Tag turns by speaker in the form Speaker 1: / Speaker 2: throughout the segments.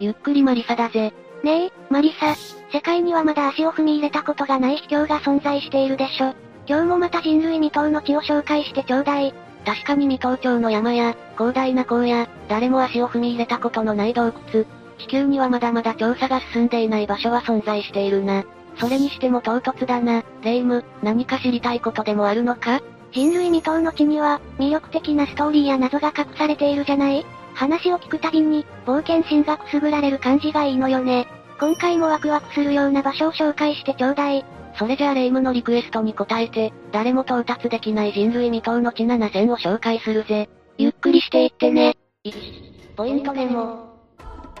Speaker 1: ゆっくりマリサだぜ。
Speaker 2: ねえ、マリサ、世界にはまだ足を踏み入れたことがない秘境が存在しているでしょ。今日もまた人類未踏の地を紹介してちょうだい。
Speaker 1: 確かに未踏町の山や、広大な荒野、誰も足を踏み入れたことのない洞窟。地球にはまだまだ調査が進んでいない場所は存在しているな。それにしても唐突だな、レイム、何か知りたいことでもあるのか？
Speaker 2: 人類未踏の地には、魅力的なストーリーや謎が隠されているじゃない？話を聞くたびに、冒険心がくすぐられる感じがいいのよね。今回もワクワクするような場所を紹介してちょうだい。
Speaker 1: それじゃあレイムのリクエストに応えて、誰も到達できない人類未踏の地7選を紹介するぜ。
Speaker 2: ゆっくりしていってね。
Speaker 1: 1、ポイントネモ。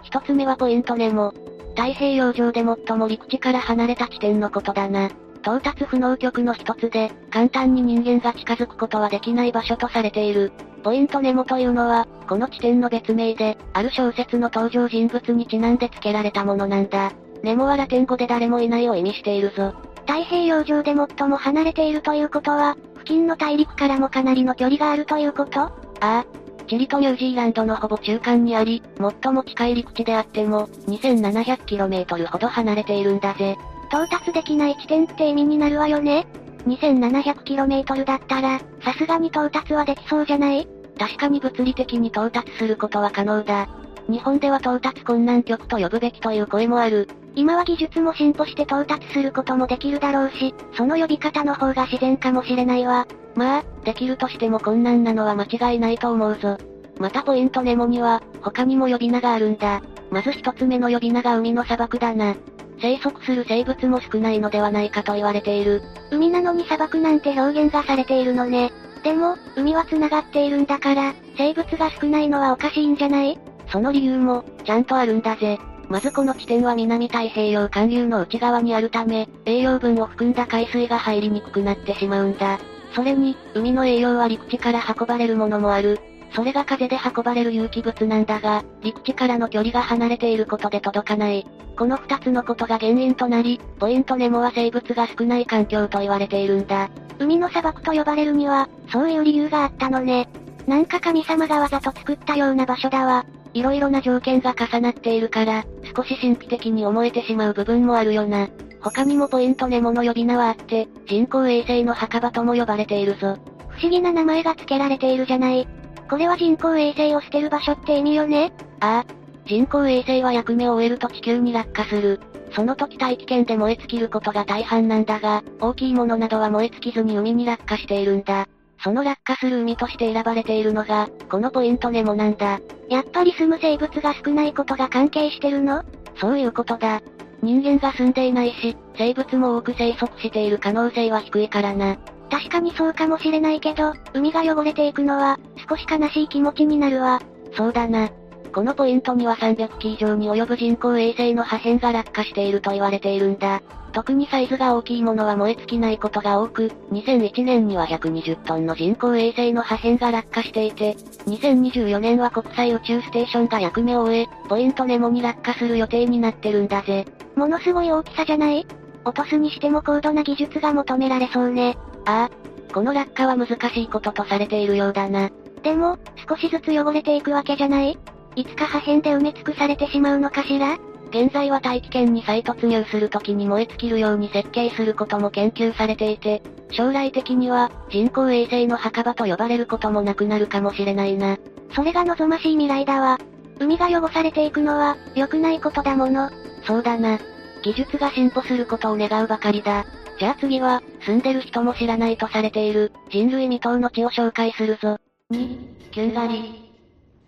Speaker 1: 一つ目はポイントネモ。太平洋上で最も陸地から離れた地点のことだな。到達不能局の一つで、簡単に人間が近づくことはできない場所とされている。ポイントネモというのは、この地点の別名で、ある小説の登場人物にちなんで付けられたものなんだ。ネモはラテン語で誰もいないを意味しているぞ。
Speaker 2: 太平洋上で最も離れているということは、付近の大陸からもかなりの距離があるということ？あ
Speaker 1: あ。チリとニュージーランドのほぼ中間にあり、最も近い陸地であっても、2700km ほど離れているんだぜ。
Speaker 2: 到達できない地点って意味になるわよね 2700km だったら、さすがに到達はできそうじゃない？
Speaker 1: 確かに物理的に到達することは可能だ。日本では到達困難局と呼ぶべきという声もある。
Speaker 2: 今は技術も進歩して到達することもできるだろうし、その呼び方の方が自然かもしれないわ。
Speaker 1: まあ、できるとしても困難なのは間違いないと思うぞ。またポイントネモには、他にも呼び名があるんだ。まず一つ目の呼び名が海の砂漠だな。生息する生物も少ないのではないかと言われている。
Speaker 2: 海なのに砂漠なんて表現がされているのね。でも、海は繋がっているんだから、生物が少ないのはおかしいんじゃない？
Speaker 1: その理由も、ちゃんとあるんだぜ。まずこの地点は南太平洋寒流の内側にあるため、栄養分を含んだ海水が入りにくくなってしまうんだ。それに、海の栄養は陸地から運ばれるものもある。それが風で運ばれる有機物なんだが、陸地からの距離が離れていることで届かない。この二つのことが原因となり、ポイントネモは生物が少ない環境と言われているんだ。
Speaker 2: 海の砂漠と呼ばれるには、そういう理由があったのね。なんか神様がわざと作ったような場所だわ。
Speaker 1: 色々な条件が重なっているから、少し神秘的に思えてしまう部分もあるよな。他にもポイントネモの呼び名はあって、人工衛星の墓場とも呼ばれているぞ。
Speaker 2: 不思議な名前が付けられているじゃない。これは人工衛星を捨てる場所って意味よね？
Speaker 1: ああ。人工衛星は役目を終えると地球に落下する。その時大気圏で燃え尽きることが大半なんだが、大きいものなどは燃え尽きずに海に落下しているんだ。その落下する海として選ばれているのが、このポイントネモなんだ。
Speaker 2: やっぱり住む生物が少ないことが関係してるの？
Speaker 1: そういうことだ。人間が住んでいないし、生物も多く生息している可能性は低いからな。
Speaker 2: 確かにそうかもしれないけど、海が汚れていくのは、少し悲しい気持ちになるわ。
Speaker 1: そうだな。このポイントには300機以上に及ぶ人工衛星の破片が落下していると言われているんだ。特にサイズが大きいものは燃え尽きないことが多く、2001年には120トンの人工衛星の破片が落下していて、2024年は国際宇宙ステーションが役目を終え、ポイントネモに落下する予定になってるんだぜ。
Speaker 2: ものすごい大きさじゃない？落とすにしても高度な技術が求められそうね。
Speaker 1: ああ。この落下は難しいこととされているようだな。
Speaker 2: でも、少しずつ汚れていくわけじゃない？いつか破片で埋め尽くされてしまうのかしら？
Speaker 1: 現在は大気圏に再突入するときに燃え尽きるように設計することも研究されていて、将来的には人工衛星の墓場と呼ばれることもなくなるかもしれないな。
Speaker 2: それが望ましい未来だわ。海が汚されていくのは、良くないことだもの。
Speaker 1: そうだな。技術が進歩することを願うばかりだ。じゃあ次は、住んでる人も知らないとされている、人類未踏の地を紹介するぞ。2、キュンガリ。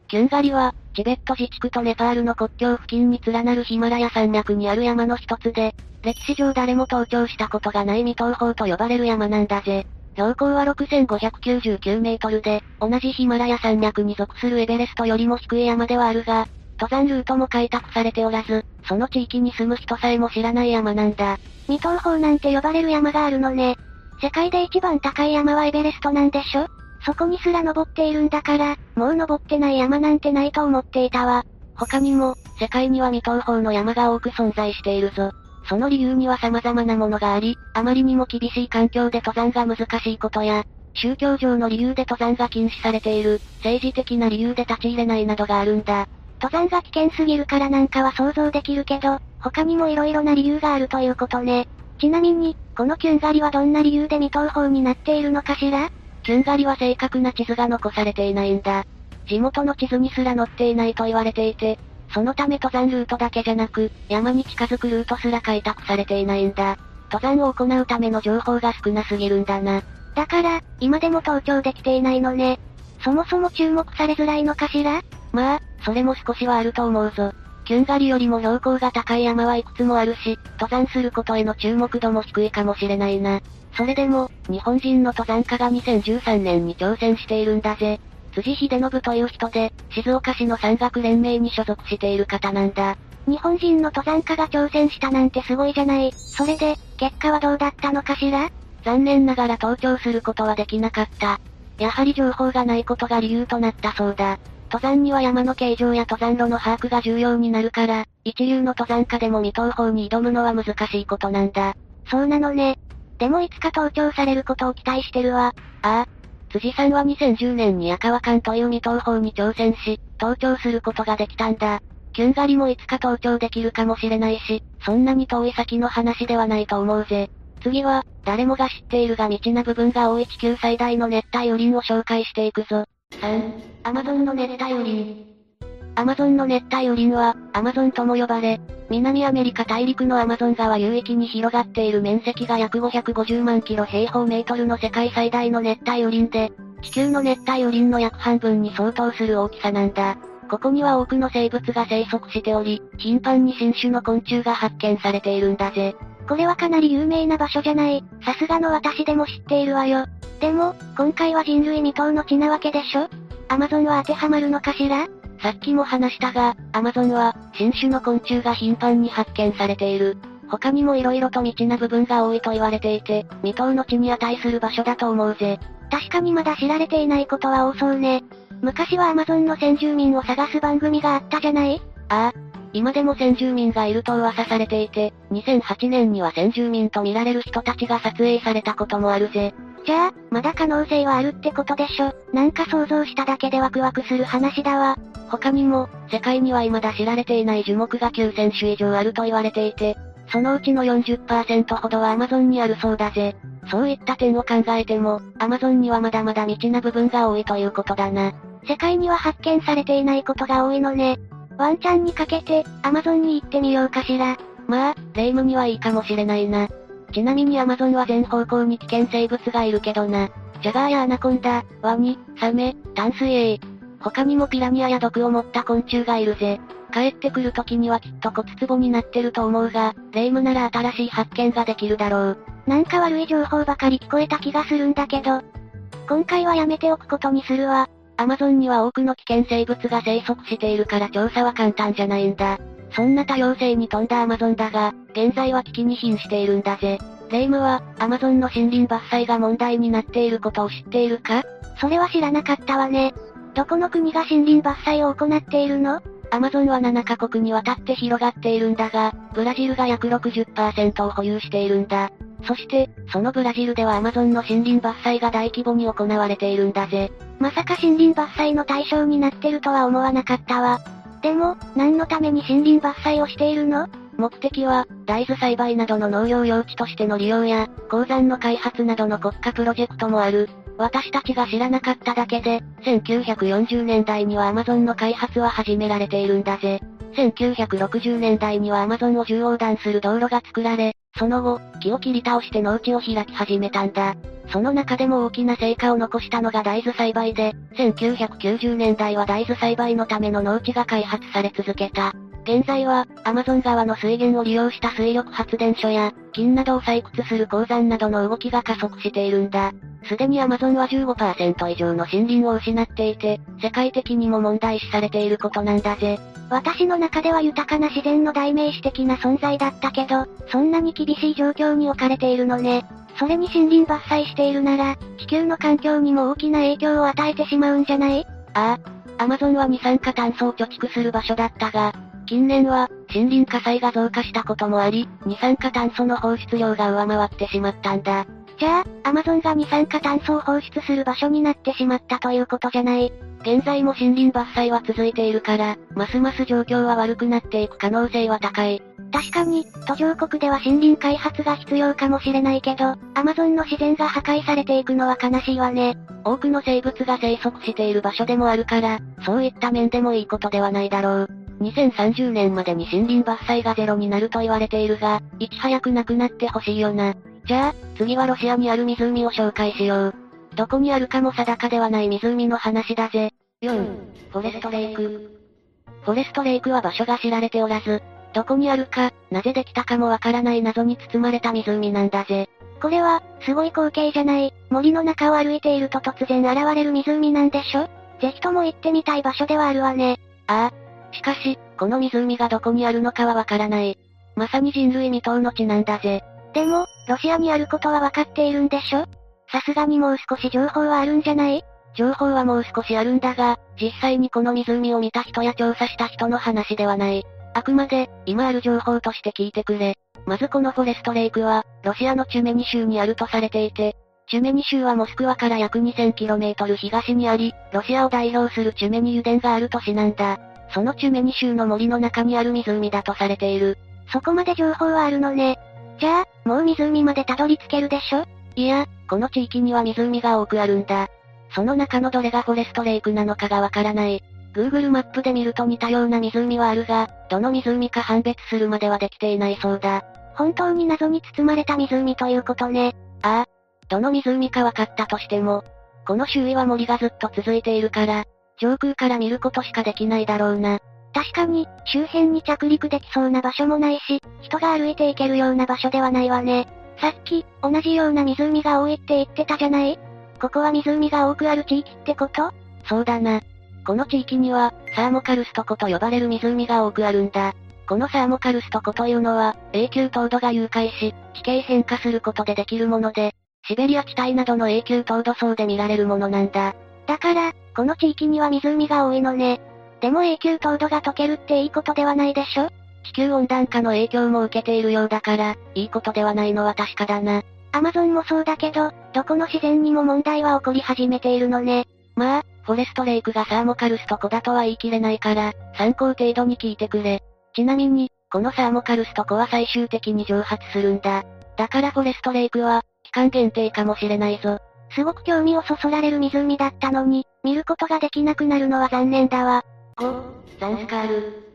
Speaker 1: キュンガリは、チベット自治区とネパールの国境付近に連なるヒマラヤ山脈にある山の一つで、歴史上誰も登頂したことがない未踏峰と呼ばれる山なんだぜ。標高は6599メートルで、同じヒマラヤ山脈に属するエベレストよりも低い山ではあるが、登山ルートも開拓されておらず、その地域に住む人さえも知らない山なんだ。
Speaker 2: 未踏峰なんて呼ばれる山があるのね。世界で一番高い山はエベレストなんでしょ？そこにすら登っているんだから、もう登ってない山なんてないと思っていたわ。
Speaker 1: 他にも、世界には未踏峰の山が多く存在しているぞ。その理由には様々なものがあり、あまりにも厳しい環境で登山が難しいことや、宗教上の理由で登山が禁止されている、政治的な理由で立ち入れないなどがあるんだ。
Speaker 2: 登山が危険すぎるからなんかは想像できるけど、他にも色々な理由があるということね。ちなみに、このキュン狩りはどんな理由で未踏峰になっているのかしら？
Speaker 1: キュン狩りは正確な地図が残されていないんだ。地元の地図にすら載っていないと言われていて、そのため登山ルートだけじゃなく、山に近づくルートすら開拓されていないんだ。登山を行うための情報が少なすぎるんだな。
Speaker 2: だから、今でも登頂できていないのね。そもそも注目されづらいのかしら？
Speaker 1: まあ、それも少しはあると思うぞ。キュン狩りよりも標高が高い山はいくつもあるし、登山することへの注目度も低いかもしれないな。それでも、日本人の登山家が2013年に挑戦しているんだぜ。辻秀信という人で、静岡市の山岳連盟に所属している方なんだ。
Speaker 2: 日本人の登山家が挑戦したなんてすごいじゃない。それで、結果はどうだったのかしら？
Speaker 1: 残念ながら登頂することはできなかった。やはり情報がないことが理由となったそうだ。登山には山の形状や登山路の把握が重要になるから、一流の登山家でも未踏峰に挑むのは難しいことなんだ。
Speaker 2: そうなのね。でもいつか登頂されることを期待してるわ。
Speaker 1: ああ、辻さんは2010年に赤和館という未踏峰に挑戦し、登頂することができたんだ。キュン狩りもいつか登頂できるかもしれないし、そんなに遠い先の話ではないと思うぜ。次は、誰もが知っているが未知な部分が多い地球最大の熱帯雨林を紹介していくぞ。3、アマゾンの熱帯雨林。アマゾンの熱帯雨林は、アマゾンとも呼ばれ、南アメリカ大陸のアマゾン川流域に広がっている面積が約550万キロ平方メートルの世界最大の熱帯雨林で、地球の熱帯雨林の約半分に相当する大きさなんだ。ここには多くの生物が生息しており、頻繁に新種の昆虫が発見されているんだぜ。
Speaker 2: これはかなり有名な場所じゃない。さすがの私でも知っているわよ。でも、今回は人類未踏の地なわけでしょ？アマゾンは当てはまるのかしら？
Speaker 1: さっきも話したが、アマゾンは、新種の昆虫が頻繁に発見されている。他にも色々と未知な部分が多いと言われていて、未踏の地に値する場所だと思うぜ。
Speaker 2: 確かにまだ知られていないことは多そうね。昔はアマゾンの先住民を探す番組があったじゃない？
Speaker 1: ああ。今でも先住民がいると噂されていて、2008年には先住民と見られる人たちが撮影されたこともあるぜ。
Speaker 2: じゃあ、まだ可能性はあるってことでしょ。なんか想像しただけでワクワクする話だわ。
Speaker 1: 他にも、世界には未だ知られていない樹木が9000種以上あると言われていて、そのうちの40%ほどはアマゾンにあるそうだぜ。そういった点を考えても、アマゾンにはまだまだ未知な部分が多いということだな。
Speaker 2: 世界には発見されていないことが多いのね。ワンチャンにかけて、アマゾンに行ってみようかしら。
Speaker 1: まあ、霊夢にはいいかもしれないな。ちなみにアマゾンは全方向に危険生物がいるけどな。ジャガーやアナコンダ、ワニ、サメ、淡水エイ。他にもピラニアや毒を持った昆虫がいるぜ。帰ってくる時にはきっと骨壺になってると思うが、霊夢なら新しい発見ができるだろう。
Speaker 2: なんか悪い情報ばかり聞こえた気がするんだけど。今回はやめておくことにするわ。
Speaker 1: アマゾンには多くの危険生物が生息しているから調査は簡単じゃないんだ。そんな多様性に富んだアマゾンだが、現在は危機に瀕しているんだぜ。レイムは、アマゾンの森林伐採が問題になっていることを知っているか？
Speaker 2: それは知らなかったわね。どこの国が森林伐採を行っているの？
Speaker 1: アマゾンは7カ国にわたって広がっているんだが、ブラジルが約60%を保有しているんだ。そして、そのブラジルではアマゾンの森林伐採が大規模に行われているんだぜ。
Speaker 2: まさか森林伐採の対象になってるとは思わなかったわ。でも、何のために森林伐採をしているの？
Speaker 1: 目的は、大豆栽培などの農業用地としての利用や、鉱山の開発などの国家プロジェクトもある。私たちが知らなかっただけで、1940年代にはアマゾンの開発は始められているんだぜ。1960年代にはアマゾンを縦横断する道路が作られ、その後、木を切り倒して農地を開き始めたんだ。その中でも大きな成果を残したのが大豆栽培で、1990年代は大豆栽培のための農地が開発され続けた。現在は、アマゾン川の水源を利用した水力発電所や、金などを採掘する鉱山などの動きが加速しているんだ。すでにアマゾンは15%以上の森林を失っていて、世界的にも問題視されていることなんだぜ。
Speaker 2: 私の中では豊かな自然の代名詞的な存在だったけど、そんなに厳しい状況に置かれているのね。それに森林伐採しているなら、地球の環境にも大きな影響を与えてしまうんじゃない？
Speaker 1: ああ。アマゾンは二酸化炭素を貯蓄する場所だったが、近年は、森林火災が増加したこともあり、二酸化炭素の放出量が上回ってしまったんだ。
Speaker 2: じゃあ、アマゾンが二酸化炭素を放出する場所になってしまったということじゃない。
Speaker 1: 現在も森林伐採は続いているから、ますます状況は悪くなっていく可能性は高い。
Speaker 2: 確かに、途上国では森林開発が必要かもしれないけど、アマゾンの自然が破壊されていくのは悲しいわね。
Speaker 1: 多くの生物が生息している場所でもあるから、そういった面でもいいことではないだろう。2030年までに森林伐採がゼロになると言われているが、いち早くなくなってほしいよな。じゃあ、次はロシアにある湖を紹介しよう。どこにあるかも定かではない湖の話だぜ。4、フォレストレイク。フォレストレイクは場所が知られておらず、どこにあるか、なぜできたかもわからない謎に包まれた湖なんだぜ。
Speaker 2: これは、すごい光景じゃない。森の中を歩いていると突然現れる湖なんでしょ？ぜひとも行ってみたい場所ではあるわね。
Speaker 1: ああ。しかし、この湖がどこにあるのかはわからない。まさに人類未踏の地なんだぜ。
Speaker 2: でも、ロシアにあることはわかっているんでしょ？さすがにもう少し情報はあるんじゃない？
Speaker 1: 情報はもう少しあるんだが、実際にこの湖を見た人や調査した人の話ではない。あくまで、今ある情報として聞いてくれ。まずこのフォレストレイクは、ロシアのチュメニ州にあるとされていて、チュメニ州はモスクワから約 2000km 東にあり、ロシアを代表するチュメニ油田がある都市なんだ。そのチュメニ州の森の中にある湖だとされている。
Speaker 2: そこまで情報はあるのね。じゃあ、もう湖までたどり着けるでしょ？
Speaker 1: いや、この地域には湖が多くあるんだ。その中のどれがフォレストレイクなのかがわからない。Google マップで見ると似たような湖はあるが、どの湖か判別するまではできていないそうだ。
Speaker 2: 本当に謎に包まれた湖ということね。
Speaker 1: ああ。どの湖か分かったとしても、この周囲は森がずっと続いているから、上空から見ることしかできないだろうな。
Speaker 2: 確かに、周辺に着陸できそうな場所もないし、人が歩いていけるような場所ではないわね。さっき、同じような湖が多いって言ってたじゃない？ここは湖が多くある地域ってこと？
Speaker 1: そうだな。この地域には、サーモカルスト湖と呼ばれる湖が多くあるんだ。このサーモカルスト湖というのは、永久凍土が融解し、地形変化することでできるもので、シベリア地帯などの永久凍土層で見られるものなんだ。
Speaker 2: だから、この地域には湖が多いのね。でも永久凍土が溶けるっていいことではないでしょ？
Speaker 1: 地球温暖化の影響も受けているようだから、いいことではないのは確かだな。
Speaker 2: アマゾンもそうだけど、どこの自然にも問題は起こり始めているのね。
Speaker 1: まあ、フォレストレイクがサーモカルスト湖だとは言い切れないから、参考程度に聞いてくれ。ちなみに、このサーモカルスト湖は最終的に蒸発するんだ。だからフォレストレイクは、期間限定かもしれないぞ。
Speaker 2: すごく興味をそそられる湖だったのに、見ることができなくなるのは残念だわ。
Speaker 1: 5、ザンスカール。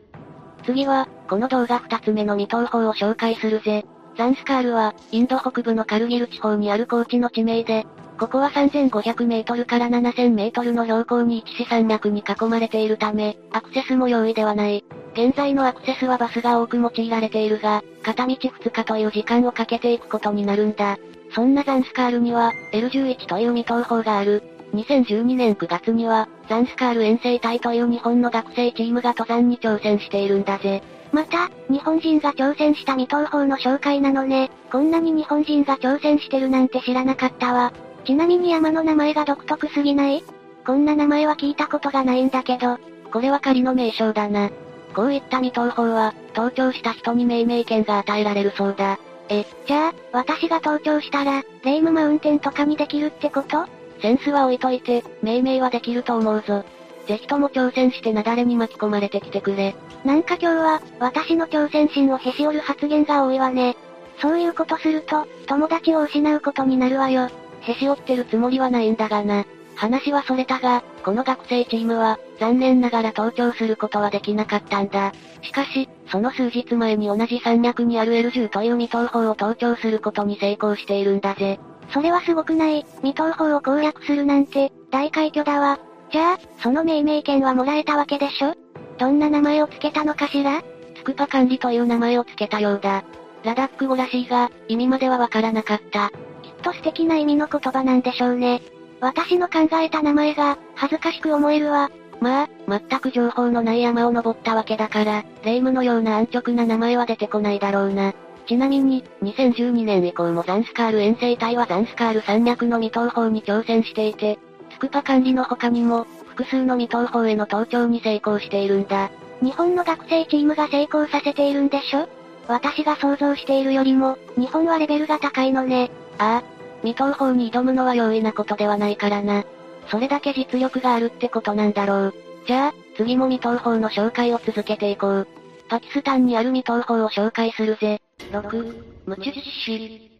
Speaker 1: 次は、この動画2つ目の未踏法を紹介するぜ。ザンスカールは、インド北部のカルギル地方にある高地の地名で、ここは3500メートルから7000メートルの標高に位置し山脈に囲まれているため、アクセスも容易ではない。現在のアクセスはバスが多く用いられているが、片道2日という時間をかけていくことになるんだ。そんなザンスカールには、L11 という未踏法がある。2012年9月には、ザンスカール遠征隊という日本の学生チームが登山に挑戦しているんだぜ。
Speaker 2: また、日本人が挑戦した未踏法の紹介なのね。こんなに日本人が挑戦してるなんて知らなかったわ。ちなみに山の名前が独特すぎない？こんな名前は聞いたことがないんだけど。
Speaker 1: これは仮の名称だな。こういった未踏法は、登頂した人に命名権が与えられるそうだ。
Speaker 2: え、じゃあ、私が登頂したら、レイムマウンテンとかにできるってこと？
Speaker 1: センスは置いといて、命名はできると思うぞ。ぜひとも挑戦して雪崩に巻き込まれてきてくれ。
Speaker 2: なんか今日は、私の挑戦心をへし折る発言が多いわね。そういうことすると、友達を失うことになるわよ。
Speaker 1: へし折ってるつもりはないんだがな。話はそれたが、この学生チームは、残念ながら登頂することはできなかったんだ。しかし、その数日前に同じ山脈にある L10 という未踏法を登頂することに成功しているんだぜ。
Speaker 2: それはすごくない。未踏法を攻略するなんて、大快挙だわ。じゃあ、その命名権はもらえたわけでしょ？どんな名前を付けたのかしら？
Speaker 1: つくぱ管理という名前を付けたようだ。ラダック語らしいが、意味まではわからなかった。きっ
Speaker 2: と素敵な意味の言葉なんでしょうね。私の考えた名前が、恥ずかしく思えるわ。
Speaker 1: まあ、全く情報のない山を登ったわけだから、霊夢のような安直な名前は出てこないだろうな。ちなみに、2012年以降もザンスカール遠征隊はザンスカール山脈の未踏砲に挑戦していて、スクパ管理の他にも、複数の未踏砲への登頂に成功しているんだ。
Speaker 2: 日本の学生チームが成功させているんでしょ？私が想像しているよりも、日本はレベルが高いのね。
Speaker 1: ああ、未踏砲に挑むのは容易なことではないからな。それだけ実力があるってことなんだろう。じゃあ、次も未踏砲の紹介を続けていこう。パキスタンにある未踏砲を紹介するぜ。6、ムチュチッシュ。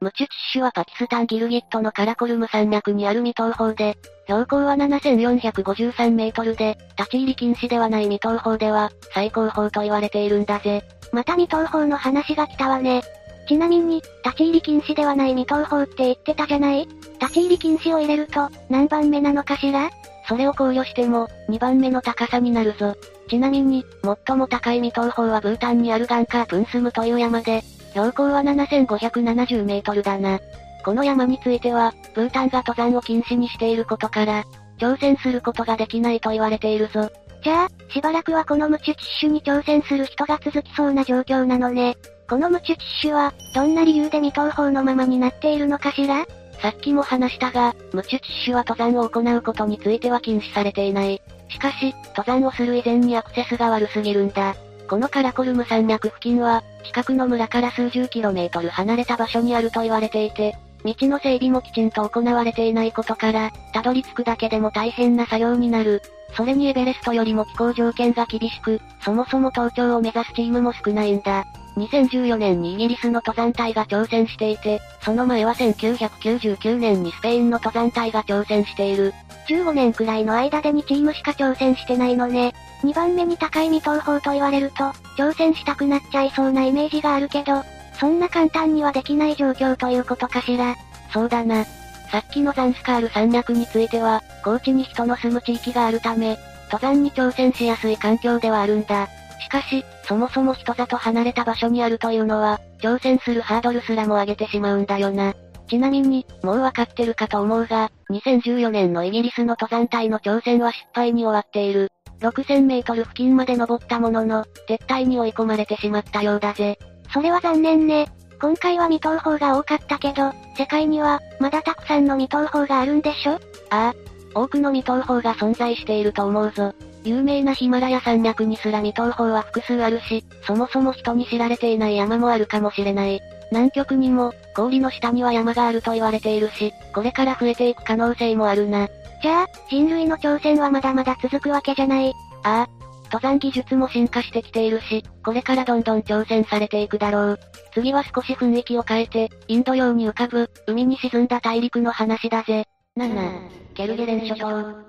Speaker 1: ムチュチッシュはパキスタンギルギットのカラコルム山脈にある未踏砲で、標高は7453メートルで、立ち入り禁止ではない未踏砲では、最高峰と言われているんだぜ。
Speaker 2: また未踏砲の話が来たわね。ちなみに、立ち入り禁止ではない未踏砲って言ってたじゃない？立ち入り禁止を入れると、何番目なのかしら？
Speaker 1: それを考慮しても、2番目の高さになるぞ。ちなみに、最も高い未踏砲はブータンにあるガンカープンスムという山で、標高は7570メートルだな。この山については、ブータンが登山を禁止にしていることから、挑戦することができないと言われているぞ。
Speaker 2: じゃあ、しばらくはこのムチュチッシュに挑戦する人が続きそうな状況なのね。このムチュチッシュは、どんな理由で未踏砲のままになっているのかしら？
Speaker 1: さっきも話したが、ムチュチッシュは登山を行うことについては禁止されていない。しかし、登山をする以前にアクセスが悪すぎるんだ。このカラコルム山脈付近は、近くの村から数十キロメートル離れた場所にあると言われていて、道の整備もきちんと行われていないことから、たどり着くだけでも大変な作業になる。それにエベレストよりも気候条件が厳しく、そもそも登頂を目指すチームも少ないんだ。2014年にイギリスの登山隊が挑戦していて、その前は1999年にスペインの登山隊が挑戦している。
Speaker 2: 15年くらいの間で2チームしか挑戦してないのね。2番目に高い未踏砲と言われると、挑戦したくなっちゃいそうなイメージがあるけど、そんな簡単にはできない状況ということかしら。
Speaker 1: そうだな。さっきのザンスカール山脈については、高地に人の住む地域があるため、登山に挑戦しやすい環境ではあるんだ。しかし、そもそも人里離れた場所にあるというのは、挑戦するハードルすらも上げてしまうんだよな。ちなみに、もうわかってるかと思うが、2014年のイギリスの登山隊の挑戦は失敗に終わっている。6000メートル付近まで登ったものの、撤退に追い込まれてしまったようだぜ。
Speaker 2: それは残念ね。今回は未踏砲が多かったけど、世界には、まだたくさんの未踏砲があるんでしょ？あ
Speaker 1: あ。多くの未踏砲が存在していると思うぞ。有名なヒマラヤ山脈にすら未踏砲は複数あるし、そもそも人に知られていない山もあるかもしれない。南極にも、氷の下には山があると言われているし、これから増えていく可能性もあるな。
Speaker 2: じゃあ、人類の挑戦はまだまだ続くわけじゃない。
Speaker 1: ああ。登山技術も進化してきているし、これからどんどん挑戦されていくだろう。次は少し雰囲気を変えて、インド洋に浮かぶ、海に沈んだ大陸の話だぜ。7、ケルゲレン諸島。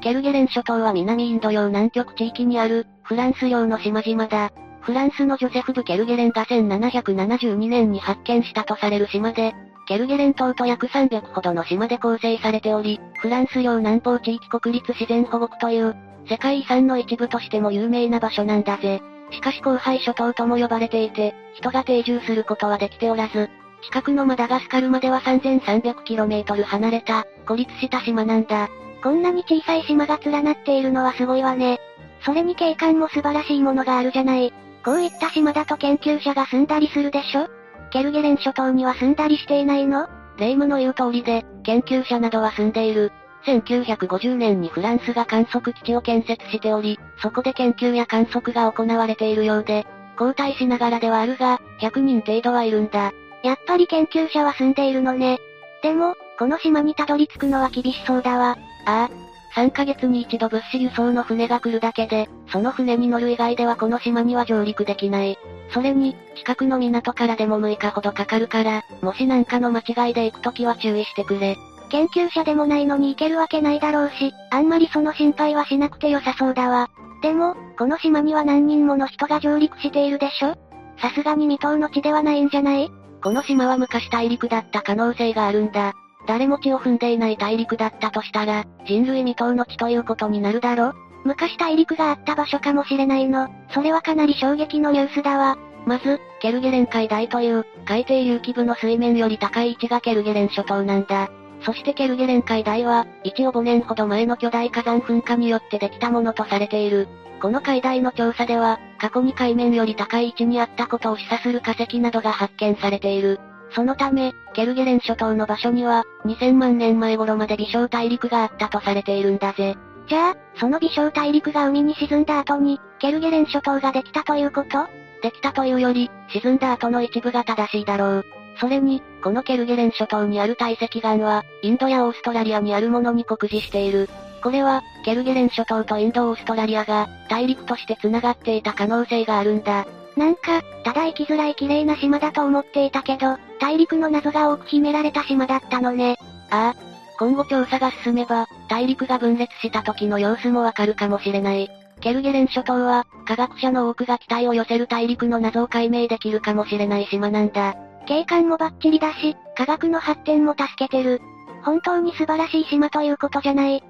Speaker 1: ケルゲレン諸島は南インド洋南極地域にある、フランス領の島々だ。フランスのジョセフ・ブ・ケルゲレンが1772年に発見したとされる島で、ケルゲレン島と約300ほどの島で構成されており、フランス領南方地域国立自然保護区という、世界遺産の一部としても有名な場所なんだぜ。しかし荒廃諸島とも呼ばれていて、人が定住することはできておらず、近くのマダガスカルまでは 3300km 離れた、孤立した島なんだ。
Speaker 2: こんなに小さい島が連なっているのはすごいわね。それに景観も素晴らしいものがあるじゃない。こういった島だと研究者が住んだりするでしょ？ケルゲレン諸島には住んだりしていないの？
Speaker 1: 霊夢の言う通りで、研究者などは住んでいる。1950年にフランスが観測基地を建設しており、そこで研究や観測が行われているようで、交代しながらではあるが、100人程度はいるんだ。
Speaker 2: やっぱり研究者は住んでいるのね。でも、この島にたどり着くのは厳しそうだわ。
Speaker 1: ああ。3ヶ月に一度物資輸送の船が来るだけで、その船に乗る以外ではこの島には上陸できない。それに、近くの港からでも6日ほどかかるから、もしなんかの間違いで行くときは注意してくれ。
Speaker 2: 研究者でもないのに行けるわけないだろうし、あんまりその心配はしなくて良さそうだわ。でも、この島には何人もの人が上陸しているでしょ？さすがに未踏の地ではないんじゃない？
Speaker 1: この島は昔大陸だった可能性があるんだ。誰も地を踏んでいない大陸だったとしたら、人類未踏の地ということになるだろ？
Speaker 2: 昔大陸があった場所かもしれないの。それはかなり衝撃のニュースだわ。
Speaker 1: まず、ケルゲレン海大という、海底隆起部の水面より高い位置がケルゲレン諸島なんだ。そしてケルゲレン海大は、1億年ほど前の巨大火山噴火によってできたものとされている。この海大の調査では、過去に海面より高い位置にあったことを示唆する化石などが発見されている。そのため、ケルゲレン諸島の場所には、2000万年前頃まで微小大陸があったとされているんだぜ。
Speaker 2: じゃあ、その微小大陸が海に沈んだ後に、ケルゲレン諸島ができたということ？
Speaker 1: できたというより、沈んだ後の一部が正しいだろう。それに、このケルゲレン諸島にある堆積岩は、インドやオーストラリアにあるものに酷似している。これは、ケルゲレン諸島とインドオーストラリアが、大陸として繋がっていた可能性があるんだ。
Speaker 2: なんか、ただ行きづらい綺麗な島だと思っていたけど、大陸の謎が多く秘められた島だったのね。
Speaker 1: ああ。今後調査が進めば、大陸が分裂した時の様子もわかるかもしれない。ケルゲレン諸島は、科学者の多くが期待を寄せる大陸の謎を解明できるかもしれない島なんだ。
Speaker 2: 景観もバッチリだし、科学の発展も助けてる。本当に素晴らしい島ということじゃない。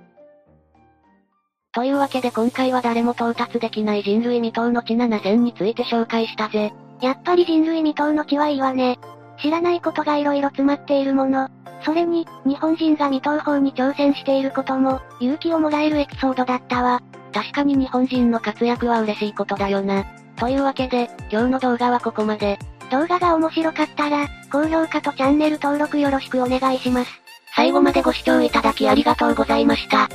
Speaker 1: というわけで今回は誰も到達できない人類未踏の地7選について紹介したぜ。
Speaker 2: やっぱり人類未踏の地はいいわね。知らないことが色々詰まっているもの。それに、日本人が未踏法に挑戦していることも、勇気をもらえるエピソードだったわ。
Speaker 1: 確かに日本人の活躍は嬉しいことだよな。というわけで、今日の動画はここまで。
Speaker 2: 動画が面白かったら、高評価とチャンネル登録よろしくお願いします。
Speaker 1: 最後までご視聴いただきありがとうございました。